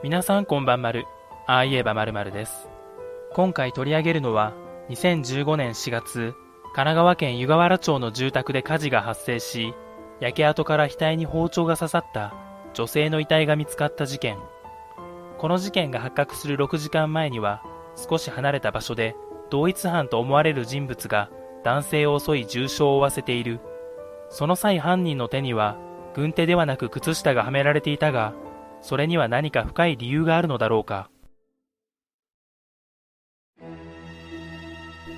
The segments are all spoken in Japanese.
皆さんこんばんまる。ああ言えばまるまるです。今回取り上げるのは、2015年4月、神奈川県湯河原町の住宅で火事が発生し、焼け跡から額に包丁が刺さった女性の遺体が見つかった事件。この事件が発覚する6時間前には、少し離れた場所で、同一犯と思われる人物が男性を襲い重傷を負わせている。その際犯人の手には、軍手ではなく靴下がはめられていたが、それには何か深い理由があるのだろうか。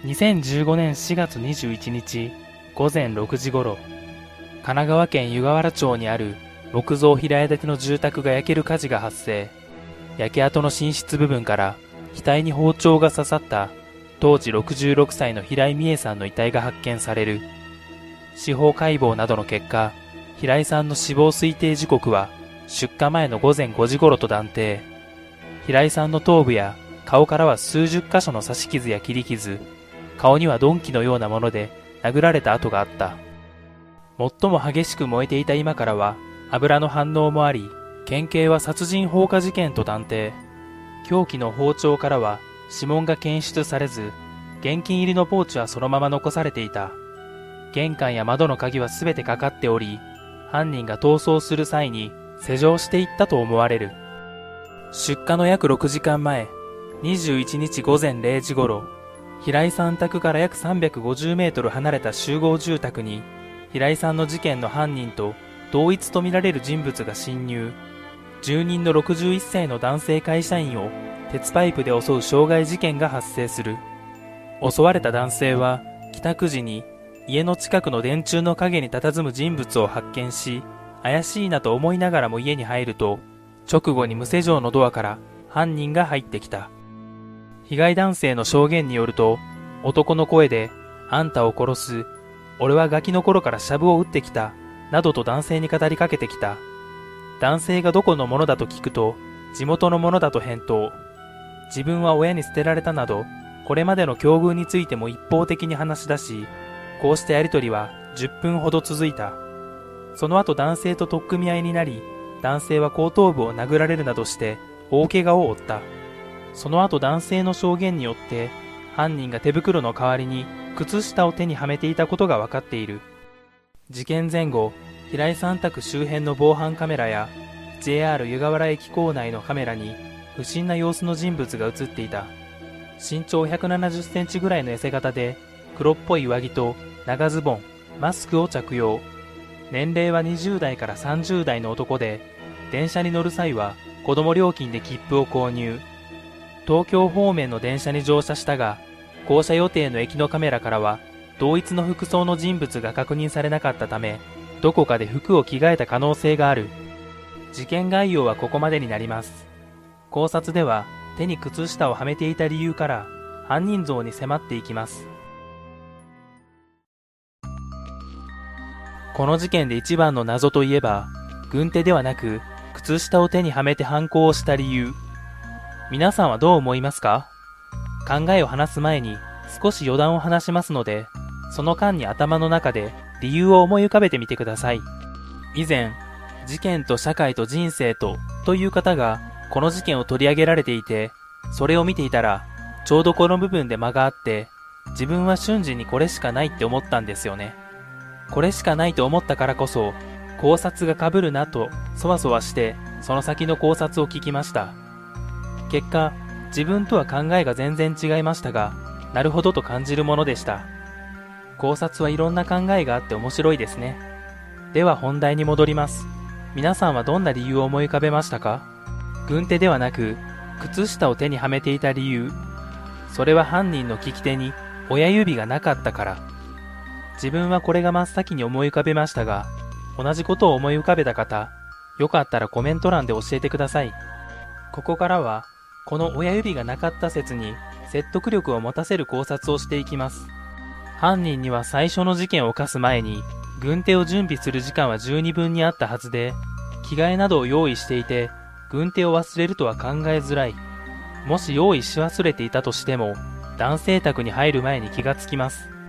2015年4月21日午前6時ごろ、神奈川県湯河原町にある木造平屋建ての住宅が焼ける火事が発生。焼け跡の寝室部分から額に包丁が刺さった当時66歳の平井美恵さんの遺体が発見される。司法解剖などの結果、平井さんの死亡推定時刻は出火前の午前5時頃と断定。平井さんの頭部や顔からは数十箇所の刺し傷や切り傷、顔には鈍器のようなもので殴られた跡があった。最も激しく燃えていた今からは油の反応もあり、県警は殺人放火事件と断定。凶器の包丁からは指紋が検出されず、現金入りのポーチはそのまま残されていた。玄関や窓の鍵は全てかかっており、犯人が逃走する際に施錠していったと思われる。出火の約6時間前、21日午前0時頃、平井さん宅から約350メートル離れた集合住宅に、平井さんの事件の犯人と同一とみられる人物が侵入。住人の61歳の男性会社員を鉄パイプで襲う傷害事件が発生する。襲われた男性は帰宅時に家の近くの電柱の影に佇む人物を発見し、怪しいなと思いながらも家に入ると、直後に無施錠のドアから犯人が入ってきた。被害男性の証言によると、男の声で、あんたを殺す、俺はガキの頃からシャブを打ってきた、などと男性に語りかけてきた。男性がどこのものだと聞くと、地元のものだと返答。自分は親に捨てられたなど、これまでの境遇についても一方的に話し出し、こうしたやりとりは10分ほど続いた。その後男性と取っ組み合いになり、男性は後頭部を殴られるなどして大怪我を負った。その後男性の証言によって、犯人が手袋の代わりに靴下を手にはめていたことが分かっている。事件前後、平井さん宅周辺の防犯カメラや JR 湯河原駅構内のカメラに不審な様子の人物が映っていた。身長170センチぐらいの痩せ型で、黒っぽい上着と長ズボン、マスクを着用。年齢は20代から30代の男で、電車に乗る際は子供料金で切符を購入。東京方面の電車に乗車したが、降車予定の駅のカメラからは、同一の服装の人物が確認されなかったため、どこかで服を着替えた可能性がある。事件概要はここまでになります。考察では、手に靴下をはめていた理由から、犯人像に迫っていきます。この事件で一番の謎といえば、軍手ではなく、靴下を手にはめて犯行をした理由。皆さんはどう思いますか？考えを話す前に少し余談を話しますので、その間に頭の中で理由を思い浮かべてみてください。以前、事件と社会と人生とという方がこの事件を取り上げられていて、それを見ていたら、ちょうどこの部分で間があって、自分は瞬時にこれしかないって思ったんですよね。これしかないと思ったからこそ、考察が被るなと、そわそわして、その先の考察を聞きました。結果、自分とは考えが全然違いましたが、なるほどと感じるものでした。考察はいろんな考えがあって面白いですね。では本題に戻ります。皆さんはどんな理由を思い浮かべましたか？軍手ではなく、靴下を手にはめていた理由。それは犯人の利き手に親指がなかったから。自分はこれが真っ先に思い浮かべましたが、同じことを思い浮かべた方、よかったらコメント欄で教えてください。ここからは、この親指がなかった説に説得力を持たせる考察をしていきます。犯人には最初の事件を犯す前に、軍手を準備する時間は十二分にあったはずで、着替えなどを用意していて、軍手を忘れるとは考えづらい。もし用意し忘れていたとしても、男性宅に入る前に気がつきます。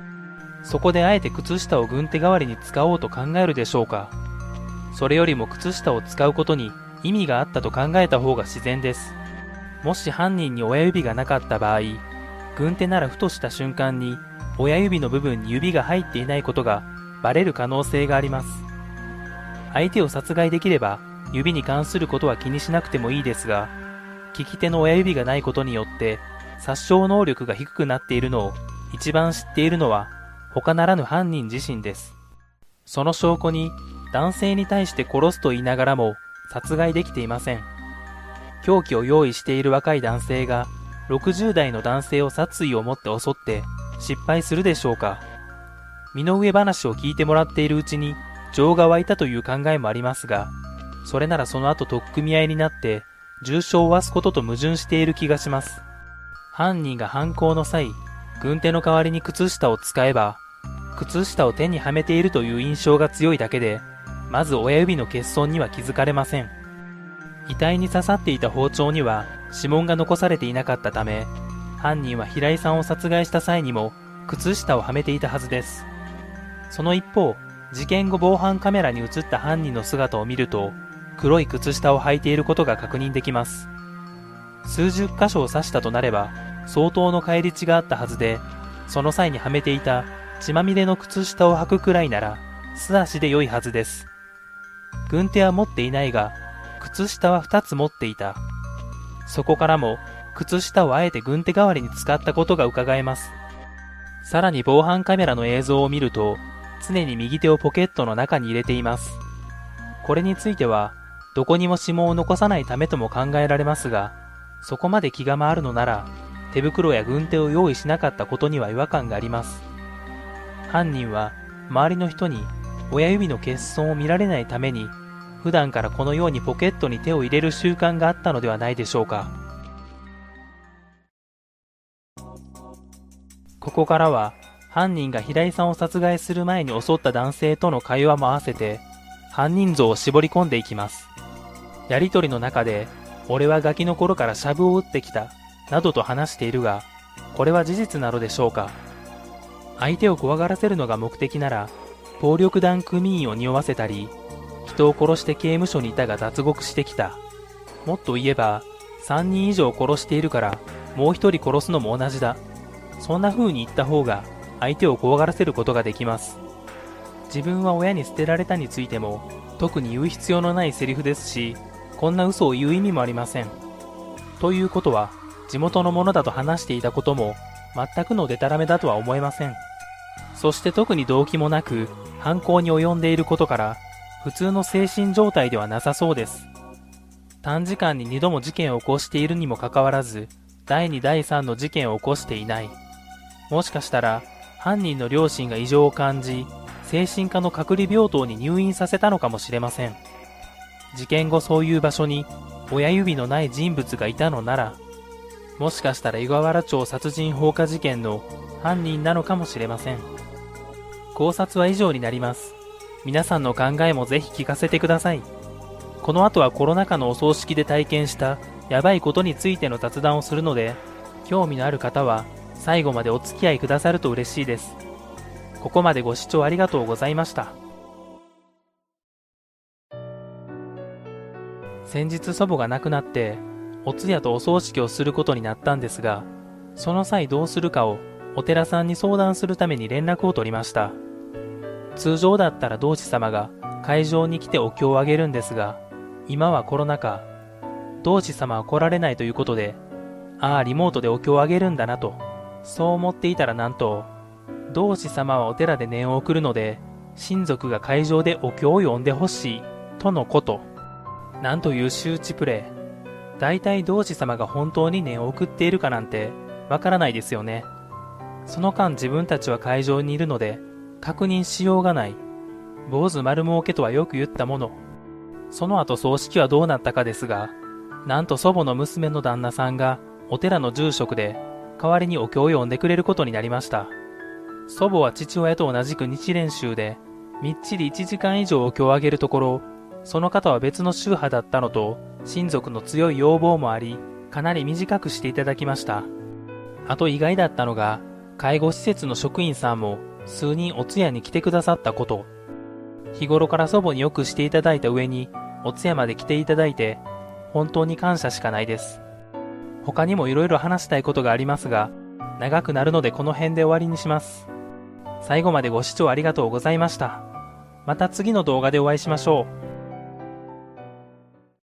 そこであえて靴下を軍手代わりに使おうと考えるでしょうか。それよりも靴下を使うことに意味があったと考えた方が自然です。もし犯人に親指がなかった場合、軍手ならふとした瞬間に親指の部分に指が入っていないことがバレる可能性があります。相手を殺害できれば指に関することは気にしなくてもいいですが、利き手の親指がないことによって殺傷能力が低くなっているのを一番知っているのは他ならぬ犯人自身です。その証拠に男性に対して殺すと言いながらも殺害できていません。凶器を用意している若い男性が60代の男性を殺意を持って襲って失敗するでしょうか身の上話を聞いてもらっているうちに情が湧いたという考えもありますが、それならその後取っ組み合いになって重傷を負わすことと矛盾している気がします。犯人が犯行の際、軍手の代わりに靴下を使えば、靴下を手にはめているという印象が強いだけで、まず親指の欠損には気づかれません。遺体に刺さっていた包丁には指紋が残されていなかったため、犯人は平井さんを殺害した際にも靴下をはめていたはずです。その一方、事件後防犯カメラに映った犯人の姿を見ると、黒い靴下を履いていることが確認できます。数十箇所を刺したとなれば、相当の返り血があったはずで、その際にはめていた血まみれの靴下を履くくらいなら、素足で良いはずです。軍手は持っていないが、靴下は2つ持っていた。そこからも、靴下をあえて軍手代わりに使ったことが伺えます。さらに防犯カメラの映像を見ると、常に右手をポケットの中に入れています。これについては、どこにも指紋を残さないためとも考えられますが、そこまで気が回るのなら、手袋や軍手を用意しなかったことには違和感があります。犯人は、周りの人に親指の欠損を見られないために、普段からこのようにポケットに手を入れる習慣があったのではないでしょうか。ここからは、犯人が平井さんを殺害する前に襲った男性との会話も合わせて、犯人像を絞り込んでいきます。やりとりの中で、俺はガキの頃からシャブを打ってきた、などと話しているが、これは事実なのでしょうか相手を怖がらせるのが目的なら、暴力団組員を匂わせたり、人を殺して刑務所にいたが脱獄してきた。もっと言えば、3人以上殺しているから、もう1人殺すのも同じだ。そんな風に言った方が、相手を怖がらせることができます。自分は親に捨てられたについても、特に言う必要のないセリフですし、こんな嘘を言う意味もありません。ということは、地元のものだと話していたことも、全くのデタラメだとは思えません。そして特に動機もなく、犯行に及んでいることから、普通の精神状態ではなさそうです。短時間に2度も事件を起こしているにもかかわらず、第2第3の事件を起こしていない。もしかしたら、犯人の両親が異常を感じ、精神科の隔離病棟に入院させたのかもしれません。事件後そういう場所に親指のない人物がいたのなら、もしかしたら湯河原町殺人放火事件の犯人なのかもしれません。考察は以上になります。皆さんの考えもぜひ聞かせてください。この後はコロナ禍のお葬式で体験したやばいことについての雑談をするので、興味のある方は最後までお付き合いくださると嬉しいです。ここまでご視聴ありがとうございました。先日祖母が亡くなって、お通夜とお葬式をすることになったんですが、その際どうするかをお寺さんに相談するために連絡を取りました。通常だったら同志様が会場に来てお経をあげるんですが、今はコロナ禍、同志様は来られないということで、ああ、リモートでお経をあげるんだなと、そう思っていたらなんと、同志様はお寺で念を送るので、親族が会場でお経を読んでほしい、とのこと。なんという周知プレイ。大体同志様が本当に念を送っているかなんてわからないですよね。その間自分たちは会場にいるので確認しようがない。坊主丸儲けとはよく言ったもの。その後葬式はどうなったかですが、なんと祖母の娘の旦那さんがお寺の住職で代わりにお経を読んでくれることになりました。祖母は父親と同じく日練習でみっちり1時間以上お経をあげるところ、その方は別の宗派だったのと、親族の強い要望もあり、かなり短くしていただきました。あと意外だったのが、介護施設の職員さんも数人お通夜に来てくださったこと。日頃から祖母によくしていただいた上に、お通夜まで来ていただいて、本当に感謝しかないです。他にも色々話したいことがありますが、長くなるのでこの辺で終わりにします。最後までご視聴ありがとうございました。また次の動画でお会いしましょう。